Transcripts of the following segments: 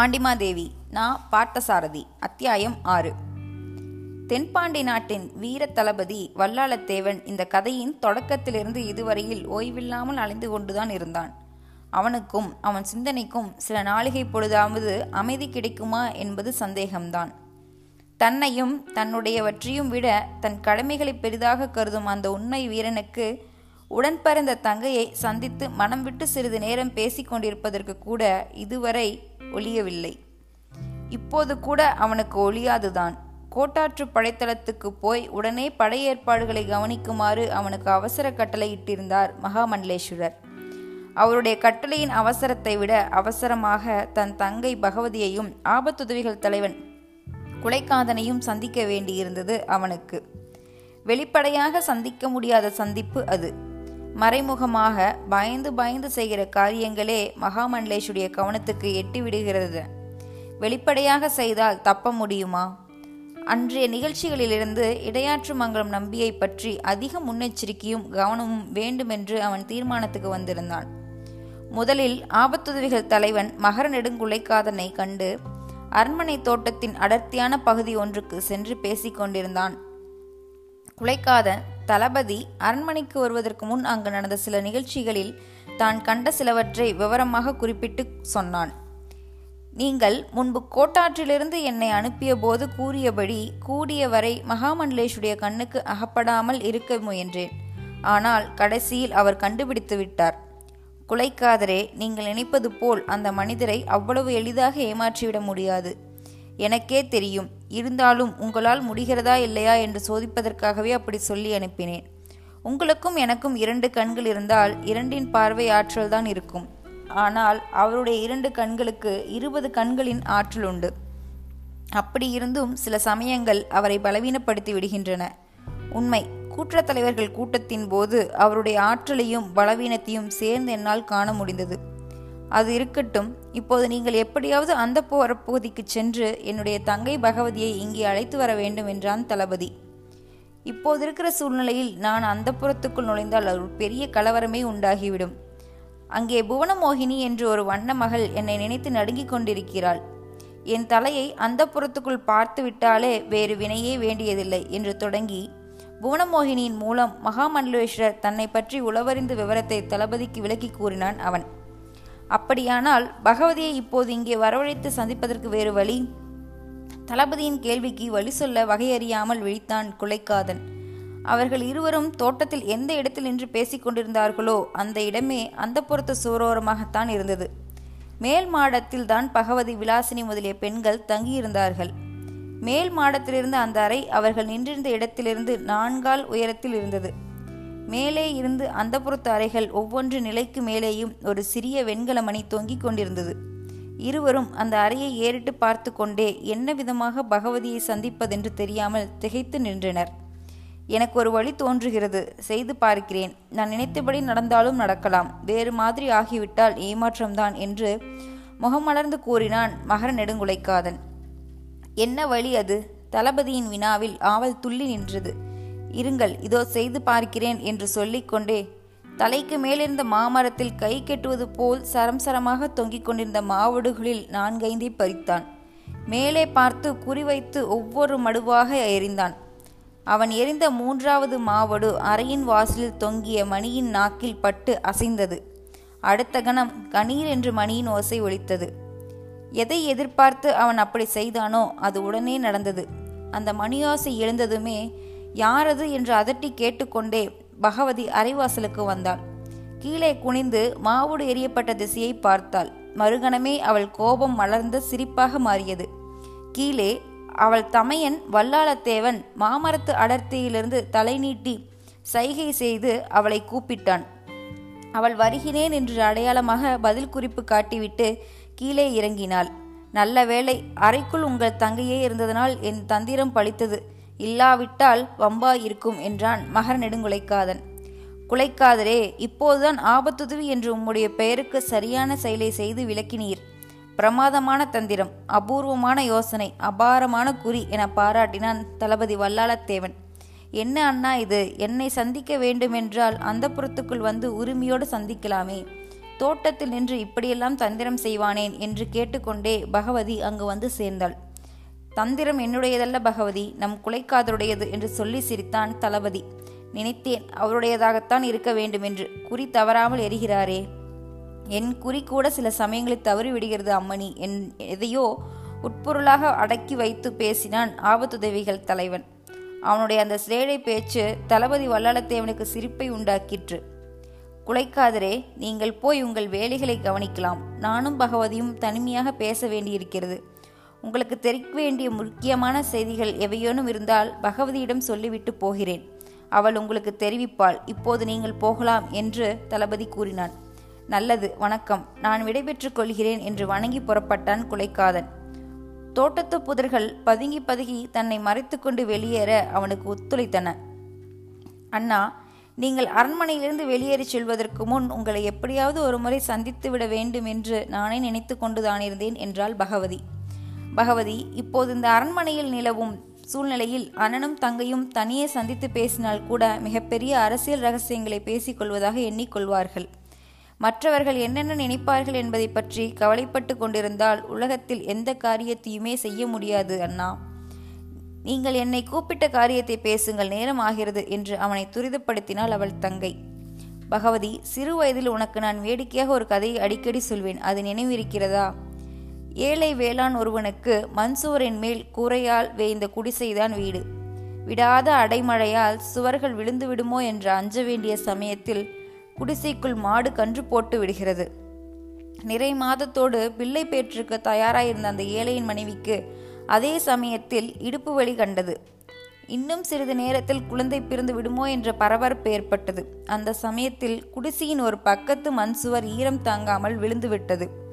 பாண்டிமாதேவி நான் பார்த்தசாரதி அத்தியாயம் ஆறு. தென்பாண்டி நாட்டின் வீர தளபதி வல்லாளத்தேவன் இந்த கதையின் தொடக்கத்திலிருந்து இதுவரையில் ஓய்வில்லாமல் அலைந்து கொண்டுதான் இருந்தான். அவனுக்கும் அவன் சிந்தனைக்கும் சில நாளிகை பொழுதாவது அமைதி கிடைக்குமா என்பது சந்தேகம்தான். தன்னையும் தன்னுடையவற்றையும் விட தன் கடமைகளை பெரிதாக கருதும் அந்த உண்மை வீரனுக்கு உடன் பிறந்த தங்கையை சந்தித்து மனம் விட்டு சிறிது நேரம் பேசிக் கொண்டிருப்பதற்கு கூட இதுவரை ஒழியவில்லை இப்போது கூட அவனுக்கு ஒழியாதுதான் கோட்டாற்று படைத்தளத்துக்கு போய் உடனே படை ஏற்பாடுகளை கவனிக்குமாறு அவனுக்கு அவசர கட்டளை இட்டிருந்தார் மகாமண்டலேஸ்வரர். அவருடைய கட்டளையின் அவசரத்தை விட அவசரமாக தன் தங்கை பகவதியையும் ஆபத்துதவிகள் தலைவன் குலைக்காதனையும் சந்திக்க வேண்டியிருந்தது அவனுக்கு. வெளிப்படையாக சந்திக்க முடியாத சந்திப்பு அது. மறைமுகமாக பயந்து பயந்து செய்கிற காரியங்களே மகாமண்டலேஷுடைய கவனத்துக்கு எட்டி விடுகிறது வெளிப்படையாக செய்தால் தப்ப முடியுமா? அன்றைய நிகழ்ச்சிகளிலிருந்து இடையாற்று மங்கலம் நம்பியை பற்றி அதிக முன்னெச்சரிக்கையும் கவனமும் வேண்டுமென்று அவன் தீர்மானத்துக்கு வந்திருந்தான். முதலில் ஆபத்துதவிகள் தலைவன் மகர நெடுங்குலைக்காதனை கண்டு அரண்மனை தோட்டத்தின் அடர்த்தியான பகுதி ஒன்றுக்கு சென்று பேசிக்கொண்டிருந்தான் குலைக்காதன் தளபதி அரண்மனைக்கு வருவதற்கு முன் அங்கு நடந்த சில நிகழ்ச்சிகளில் தான் கண்ட சிலவற்றை விவரமாக குறிப்பிட்டு சொன்னான். நீங்கள் முன்பு கோட்டாற்றிலிருந்து என்னை அனுப்பிய போது கூறியபடி கூடிய வரை மகாமண்டலேஷுடைய கண்ணுக்கு அகப்படாமல் இருக்க முயன்றேன். ஆனால் கடைசியில் அவர் கண்டுபிடித்து விட்டார். குலைக்காதரே நீங்கள் நினைப்பது போல் அந்த மனிதரை அவ்வளவு எளிதாக ஏமாற்றிவிட முடியாது. எனக்கே தெரியும் இருந்தாலும் உங்களால் முடிகிறதா இல்லையா என்று சோதிப்பதற்காகவே அப்படி சொல்லி அனுப்பினேன். உங்களுக்கும் எனக்கும் இரண்டு கண்கள் இருந்தால் இரண்டின் பார்வை ஆற்றல் தான் இருக்கும். ஆனால் அவருடைய இரண்டு கண்களுக்கு இருபது கண்களின் ஆற்றல் உண்டு. அப்படி இருந்தும் சில சமயங்கள் அவரை பலவீனப்படுத்தி விடுகின்றன. உண்மை கூட்டத்தலைவர்கள் கூட்டத்தின் போது அவருடைய ஆற்றலையும் பலவீனத்தையும் சேர்ந்து என்னால் காண முடிந்தது. அது இருக்கட்டும். இப்போது நீங்கள் எப்படியாவது அந்த பகுதிக்கு சென்று என்னுடைய தங்கை பகவதியை இங்கே அழைத்து வர வேண்டும் என்றான் தளபதி. இப்போது இருக்கிற சூழ்நிலையில் நான் அந்த புறத்துக்குள் நுழைந்தால் ஒரு பெரிய கலவரமே உண்டாகிவிடும். அங்கே புவனமோகினி என்று ஒரு வண்ண மகள் என்னை நினைத்து நடுங்கிக் கொண்டிருக்கிறாள். என் தலையை அந்த புறத்துக்குள் பார்த்து விட்டாலே வேறு வினையே வேண்டியதில்லை என்று தொடங்கி புவனமோகினியின் மூலம் மகாமண்டலேஸ்வரர் தன்னை பற்றி உளவறிந்து விவரத்தை தளபதிக்கு விளக்கி கூறினான் அவன். அப்படியானால் பகவதியை இப்போது இங்கே வரவழைத்து சந்திப்பதற்கு வேறு வழி? தளபதியின் கேள்விக்கு வழி சொல்ல வகையறியாமல் விழித்தான் குலைக்காதன். அவர்கள் இருவரும் தோட்டத்தில் எந்த இடத்தில் நின்று பேசிக் கொண்டிருந்தார்களோ அந்த இடமே அந்த புறத்து சுவரோரமாகத்தான் இருந்தது. மேல் மாடத்தில் தான் பகவதி விலாசினி முதலிய பெண்கள் தங்கியிருந்தார்கள். மேல் மாடத்திலிருந்து அந்த அறை அவர்கள் நின்றிருந்த இடத்திலிருந்து நான்கால் உயரத்தில் இருந்தது. மேலே இருந்து அந்த அறைகள் ஒவ்வொன்று நிலைக்கு மேலேயும் ஒரு சிறிய வெண்கல மணி தொங்கிக் கொண்டிருந்தது. இருவரும் அந்த அறையை ஏறிட்டு பார்த்து கொண்டே என்ன விதமாக பகவதியை சந்திப்பதென்று தெரியாமல் திகைத்து நின்றனர். எனக்கு ஒரு வழி தோன்றுகிறது செய்து பார்க்கிறேன். நான் நினைத்தபடி நடந்தாலும் நடக்கலாம். வேறு மாதிரி ஆகிவிட்டால் ஏமாற்றம்தான் என்று முகமலர்ந்து கூறினான் மகர நெடுங்குலைக்காதன். என்ன வழி அது? தளபதியின் வினாவில் ஆவல் துள்ளி நின்றது. இருங்கள் இதோ செய்து பார்க்கிறேன் என்று சொல்லிக்கொண்டே தலைக்கு மேலிருந்த மாமரத்தில் கை கெட்டுவது போல் சரம் சரமாக தொங்கிக் கொண்டிருந்த மாவடுகளில் நான்கைந்தை பறித்தான். மேலே பார்த்து குறிவைத்து ஒவ்வொரு மடுவாக எறிந்தான். அவன் எரிந்த மூன்றாவது மாவடு அறையின் வாசலில் தொங்கிய மணியின் நாக்கில் பட்டு அசைந்தது. அடுத்த கணம் கணீர் என்று மணியின் ஓசை ஒலித்தது. எதை எதிர்பார்த்து அவன் அப்படி செய்தானோ அது உடனே நடந்தது. அந்த மணியோசை எழுந்ததுமே யாரது என்று அதட்டி கேட்டுக்கொண்டே பகவதி அரைவாசலுக்கு வந்தாள். கீழே குனிந்து மாவுடு எரியப்பட்ட திசையை பார்த்தாள். மறுகணமே அவள் கோபம் மலர்ந்த சிரிப்பாக மாறியது. கீழே அவள் தமையன் வல்லாளத்தேவன் மாமரத்து அடர்த்தியிலிருந்து தலை நீட்டி சைகை செய்து அவளை கூப்பிட்டான். அவள் வருகிறேன் என்று அடையாளமாக பதில் குறிப்பு காட்டிவிட்டு கீழே இறங்கினாள். நல்ல வேளை அறைக்குள் உங்கள் தங்கையே இருந்ததனால் என் தந்திரம் பழித்தது. இல்லாவிட்டால் வம்பா இருக்கும் என்றான் மகர் நெடுங்குலைக்காதன். குலைக்காதரே இப்போதுதான் ஆபத்துதவி என்று உம்முடைய பெயருக்கு சரியான செயலை செய்து விளக்கினீர். பிரமாதமான தந்திரம் அபூர்வமான யோசனை அபாரமான குறி என பாராட்டினான் தளபதி வல்லாளத்தேவன். என்ன அண்ணா இது? என்னை சந்திக்க வேண்டுமென்றால் அந்த புறத்துக்குள் வந்து உரிமையோடு சந்திக்கலாமே. தோட்டத்தில் நின்று இப்படியெல்லாம் தந்திரம் செய்வானேன் என்று கேட்டுக்கொண்டே பகவதி அங்கு வந்து சேர்ந்தாள். தந்திரம் என்னுடையதல்ல பகவதி நம் குலைக்காதருடையது என்று சொல்லி சிரித்தான் தளபதி. நினைத்தேன் அவருடையதாகத்தான் இருக்க வேண்டும் என்று குறி தவறாமல் எரிகிறாரே. என் குறி கூட சில சமயங்களில் தவறி விடுகிறது அம்மணி என் எதையோ உட்பொருளாக அடக்கி வைத்து பேசினான் ஆபத்துதவிகள் தலைவன். அவனுடைய அந்த சிலேடை பேச்சு தளபதி வல்லாளத்தேவனுக்கு சிரிப்பை உண்டாக்கிற்று. குலைக்காதரே நீங்கள் போய் உங்கள் வேலைகளை கவனிக்கலாம். நானும் பகவதியும் தனிமையாக பேச வேண்டியிருக்கிறது. உங்களுக்கு தெரிவிக்க வேண்டிய முக்கியமான செய்திகள் எவையேனும் இருந்தால் பகவதியிடம் சொல்லிவிட்டு போகிறேன். அவள் உங்களுக்கு தெரிவிப்பாள் இப்போது நீங்கள் போகலாம் என்று தளபதி கூறினான். நல்லது வணக்கம். நான் விடைபெற்றுக் கொள்கிறேன் என்று வணங்கி புறப்பட்டான் குலைக்காதன். தோட்டத்து புதர்கள் பதுங்கி பதுங்கி தன்னை மறைத்துக்கொண்டு வெளியேற அவனுக்கு ஒத்துழைத்தன. அண்ணா நீங்கள் அரண்மனையிலிருந்து வெளியேறிச் செல்வதற்கு முன் உங்களை எப்படியாவது ஒரு முறை சந்தித்து விட வேண்டும் என்று நானே நினைத்து கொண்டுதானிருந்தேன் என்றாள் பகவதி. பகவதி இப்போது இந்த அரண்மனையில் நிலவும் சூழ்நிலையில் அண்ணனும் தங்கையும் தனியே சந்தித்து பேசினால் கூட மிகப்பெரிய அரசியல் ரகசியங்களை பேசிக்கொள்வதாக எண்ணிக்கொள்வார்கள். மற்றவர்கள் என்னென்ன நினைப்பார்கள் என்பதை பற்றி கவலைப்பட்டு கொண்டிருந்தால் உலகத்தில் எந்த காரியத்தையுமே செய்ய முடியாது அண்ணா. நீங்கள் என்னை கூப்பிட்ட காரியத்தை பேசுங்கள் நேரம் ஆகிறது என்று அவனை துரிதப்படுத்தினாள் அவள் தங்கை. பகவதி சிறு வயதில் உனக்கு நான் வேடிக்கையாக ஒரு கதையை அடிக்கடி சொல்வேன் அது நினைவிருக்கிறதா? ஏழை வேளாண் ஒருவனுக்கு மண்சுவரின் மேல் கூரையால் வேய்ந்த குடிசைதான் வீடு. விடாத அடைமழையால் சுவர்கள் விழுந்து விடுமோ என்று அஞ்ச வேண்டிய சமயத்தில் குடிசைக்குள் மாடு கன்று போட்டு விடுகிறது. நிறை மாதத்தோடு பிள்ளை பேற்றுக்கு தயாராயிருந்த அந்த ஏழையின் மனைவிக்கு அதே சமயத்தில் இடுப்பு வழி கண்டது. இன்னும் சிறிது நேரத்தில் குழந்தை பிறந்து விடுமோ என்ற பரபரப்பு ஏற்பட்டது. அந்த சமயத்தில் குடிசையின் ஒரு பக்கத்து மண் சுவர் ஈரம் தாங்காமல் விழுந்துவிட்டது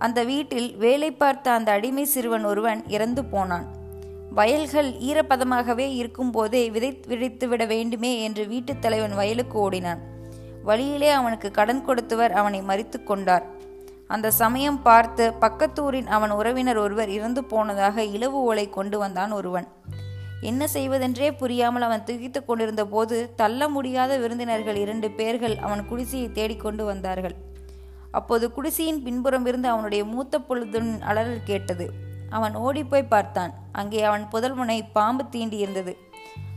அந்த வீட்டில் வேலை பார்த்த அந்த அடிமை சிறுவன் ஒருவன் இறந்து போனான். வயல்கள் ஈரப்பதமாகவே இருக்கும்போதே விதை விதைத்து விட வேண்டுமே என்று வீட்டுத் தலைவன் வயலுக்கு ஓடினான். வழியிலே அவனுக்கு கடன் கொடுத்தவர் அவனை மறித்து கொண்டார். அந்த சமயம் பார்த்து பக்கத்தூரின் அவன் உறவினர் ஒருவர் இறந்து போனதாக இலவு ஓலை கொண்டு வந்தான் ஒருவன். என்ன செய்வதென்றே புரியாமல் அவன் துகித்துக் கொண்டிருந்த போது தள்ள முடியாத விருந்தினர்கள் இரண்டு பேர்கள் அவன் குடிசையை தேடிக்கொண்டு வந்தார்கள். அப்போது குடிசையின் பின்புறம் இருந்து அவனுடைய மூத்த பொழுதுன் அலறல் கேட்டது. அவன் ஓடிப்போய் பார்த்தான். அங்கே அவன் புதல்முனை பாம்பு தீண்டி இருந்தது.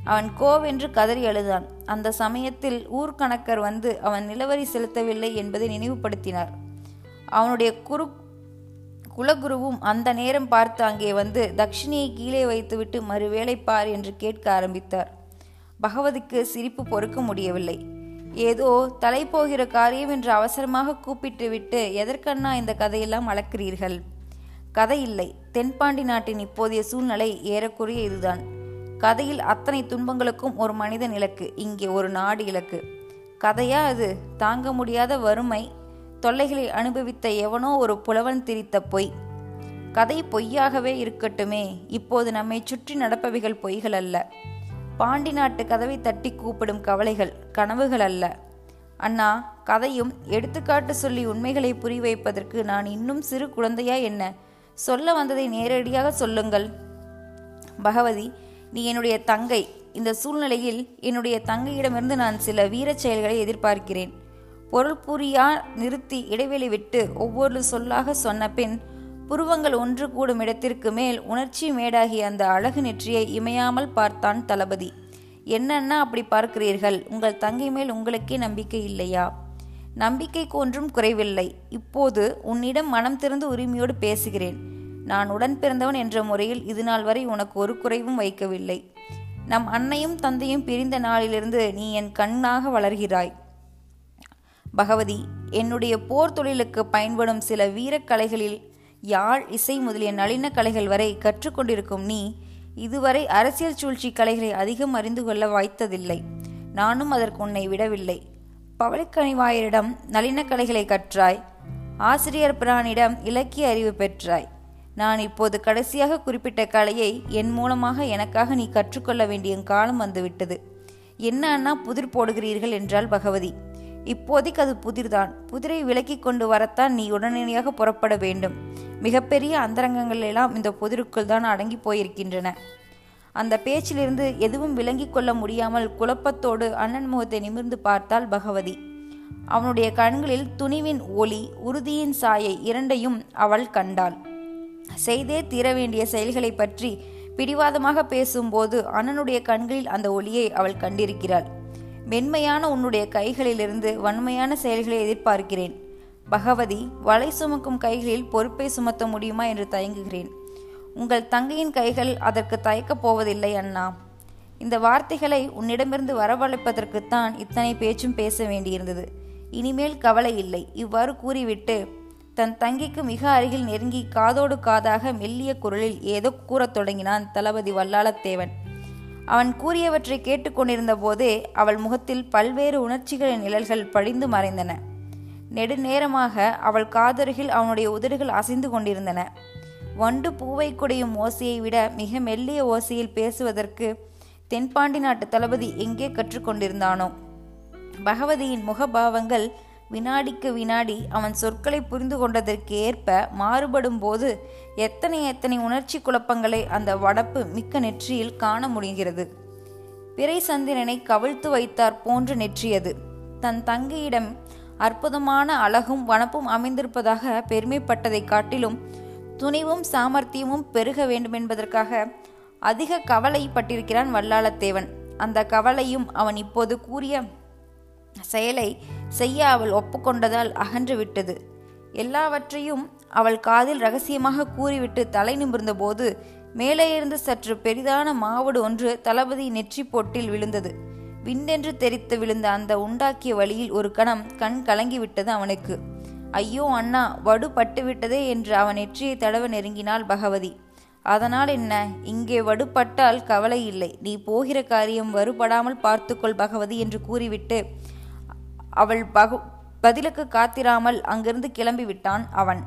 அவன் கோவென்று கதறி அழுதான். அந்த சமயத்தில் ஊர்கணக்கர் வந்து அவன் நிலவரி செலுத்தவில்லை என்பதை நினைவுபடுத்தினார். அவனுடைய குரு குலகுருவும் அந்த நேரம் பார்த்து அங்கே வந்து தக்ஷிணியை கீழே வைத்துவிட்டு மறுவேளை பார் என்று கேட்க ஆரம்பித்தார். பகவதிக்கு சிரிப்பு பொறுக்க முடியவில்லை. ஏதோ தலை போகிற காரியம் என்று அவசரமாக கூப்பிட்டு விட்டு எதற்கண்ணா இந்த கதையெல்லாம் அளக்கிறீர்கள்? கதை இல்லை. தென்பாண்டி நாட்டின் இப்போதைய சூழ்நிலை ஏறக்குறைய இதுதான். கதையில் அத்தனை துன்பங்களுக்கும் ஒரு மனிதன் இலக்கு இங்கே ஒரு நாடு இலக்கு. கதையா அது? தாங்க முடியாத வறுமை. தொல்லைகளை அனுபவித்த எவனோ ஒரு புலவன் திரித்த பொய். கதை பொய்யாகவே இருக்கட்டுமே. இப்போது நம்மை சுற்றி நடப்பவைகள் பொய்கள் அல்ல. பாண்டி நாட்டு கதவை தட்டி கூப்பிடும் கவலைகள் கனவுகள் அல்ல. அண்ணா கதையும் எடுத்துக்காட்டு சொல்லி உண்மைகளை புரி வைப்பதற்கு நான் இன்னும் சிறு குழந்தையா என்ன? சொல்ல வந்ததை நேரடியாக சொல்லுங்கள். பகவதி நீ என்னுடைய தங்கை. இந்த சூழ்நிலையில் என்னுடைய தங்கையிடமிருந்து நான் சில வீரச் செயல்களை எதிர்பார்க்கிறேன். பொருள் புரியா நிறுத்தி இடைவெளி விட்டு ஒவ்வொரு சொல்லாக சொன்ன பின் புருவங்கள் ஒன்று கூடும் இடத்திற்கு மேல் உணர்ச்சி மேடாகிய அந்த அழகு நெற்றியை இமையாமல் பார்த்தான் தளபதி. என்னன்னா அப்படி பார்க்கிறீர்கள்? உங்கள் தங்கை மேல் உங்களுக்கே நம்பிக்கை இல்லையா? நம்பிக்கைக்கு ஒன்றும் குறைவில்லை. இப்போது உன்னிடம் மனம் திறந்து உரிமையோடு பேசுகிறேன். நான் உடன் பிறந்தவன் என்ற முறையில் இது நாள் வரை உனக்கு ஒரு குறைவும் வைக்கவில்லை. நம் அன்னையும் தந்தையும் பிரிந்த நாளிலிருந்து நீ என் கண்ணாக வளர்கிறாய். பகவதி என்னுடைய போர் தொழிலுக்கு பயன்படும் சில வீரக்கலைகளில் யாழ் இசை முதலிய நளின கலைகள் வரை கற்றுக்கொண்டிருக்கும் நீ இதுவரை அரசியல் சூழ்ச்சி கலைகளை அதிகம் அறிந்து கொள்ள வாய்த்ததில்லை. நானும் அதற்கு உன்னை விடவில்லை. பவளக்கணிவாயரிடம் நளின கலைகளை கற்றாய். ஆசிரியர் பிரானிடம் இலக்கிய அறிவு பெற்றாய். நான் இப்போது கடைசியாக குறிப்பிட்ட கலையை என் மூலமாக எனக்காக நீ கற்றுக்கொள்ள வேண்டிய காலம் வந்துவிட்டது. என்ன அண்ணா புதிர் போடுகிறீர்கள் என்றாள் பகவதி. இப்போதைக்கு அது புதிர்தான். புதிரை விலக்கி கொண்டு வரத்தான் நீ உடனடியாக புறப்பட வேண்டும். மிகப்பெரிய அந்தரங்கங்கள் எல்லாம் இந்த புதிருக்குள் தான் அடங்கி போயிருக்கின்றன. அந்த பேச்சிலிருந்து எதுவும் விளங்கிக் கொள்ள முடியாமல் குழப்பத்தோடு அண்ணன் முகத்தை நிமிர்ந்து பார்த்தாள் பகவதி. அவனுடைய கண்களில் துணிவின் ஒளி உறுதியின் சாயை இரண்டையும் அவள் கண்டாள். செய்தே தீர வேண்டிய செயல்களை பற்றி பிடிவாதமாக பேசும்போது அண்ணனுடைய கண்களில் அந்த ஒளியை அவள் கண்டிருக்கிறாள். மென்மையான உன்னுடைய கைகளிலிருந்து வன்மையான செயல்களை எதிர்பார்க்கிறேன். பகவதி வலை சுமக்கும் கைகளில் பொறுப்பை சுமத்த முடியுமா என்று தயங்குகிறேன். உங்கள் தங்கையின் கைகள் அதற்கு தயக்கப் போவதில்லை அண்ணா. இந்த வார்த்தைகளை உன்னிடமிருந்து வரவழைப்பதற்குத்தான் இத்தனை பேச்சும் பேச வேண்டியிருந்தது. இனிமேல் கவலை இல்லை. இவ்வாறு கூறிவிட்டு தன் தங்கிக்கு மிக அருகில் நெருங்கி காதோடு காதாக மெல்லிய குரலில் ஏதோ கூறத் தொடங்கினான் தளபதி வல்லாளத்தேவன். அவன் கூறியவற்றை கேட்டுக்கொண்டிருந்த போதே அவள் முகத்தில் பல்வேறு உணர்ச்சிகளின் நிழல்கள் படிந்து மறைந்தன. நெடுநேரமாக அவள் காதருகில் அவனுடைய உதடுகள் அசைந்து கொண்டிருந்தன. வண்டு பூவை குடையும் ஓசையை விட மிக மெல்லிய ஓசையில் பேசுவதற்கு தென்பாண்டி நாட்டு தளபதி எங்கே கற்றுக்கொண்டிருந்தானோ? பகவதியின் முகபாவங்கள் வினாடிக்கு வினாடி அவன் சொற்களை புரிந்து கொண்டதற்கு ஏற்ப மாறுபடும் போது எத்தனை எத்தனை உணர்ச்சி குழப்பங்களை அந்த வடப்பு மிக்க நெற்றியில் காண முடிகிறது. பிறை சந்திரனை கவிழ்த்து வைத்தார் போன்று நெற்றியது. தன் தங்கையிடம் அற்புதமான அழகும் வனப்பும் அமைந்திருப்பதாக பெருமைப்பட்டதை காட்டிலும் துணிவும் சாமர்த்தியமும் பெருக வேண்டுமென்பதற்காக அதிக கவலைப்பட்டிருக்கிறான் வல்லாளத்தேவன். அந்த கவலையும் அவன் இப்போது கூறிய செயலை செய்ய அவள் ஒப்புக்கொண்டதால் அகன்று விட்டது எல்லாவற்றையும் அவள் காதில் ரகசியமாக கூறிவிட்டு தலை நிமிர்ந்தபோது மேலே இருந்து சற்று பெரிதான மாவடு ஒன்று தளபதி நெற்றி போட்டில் விழுந்தது. விண்டென்று தெரித்து விழுந்த அந்த உண்டாக்கிய வழியில் ஒரு கணம் கண் கலங்கிவிட்டது அவனுக்கு. ஐயோ அண்ணா வடு பட்டுவிட்டதே என்று அவன் நெற்றியை தடவ நெருங்கினாள் பகவதி. அதனால் என்ன? இங்கே வடுபட்டால் கவலை இல்லை. நீ போகிற காரியம் வருபடாமல் பார்த்துக்கொள் பகவதி என்று கூறிவிட்டு அவள் பகு பதிலுக்கு காத்திராமல் அங்கிருந்து கிளம்பி விட்டான் அவன்.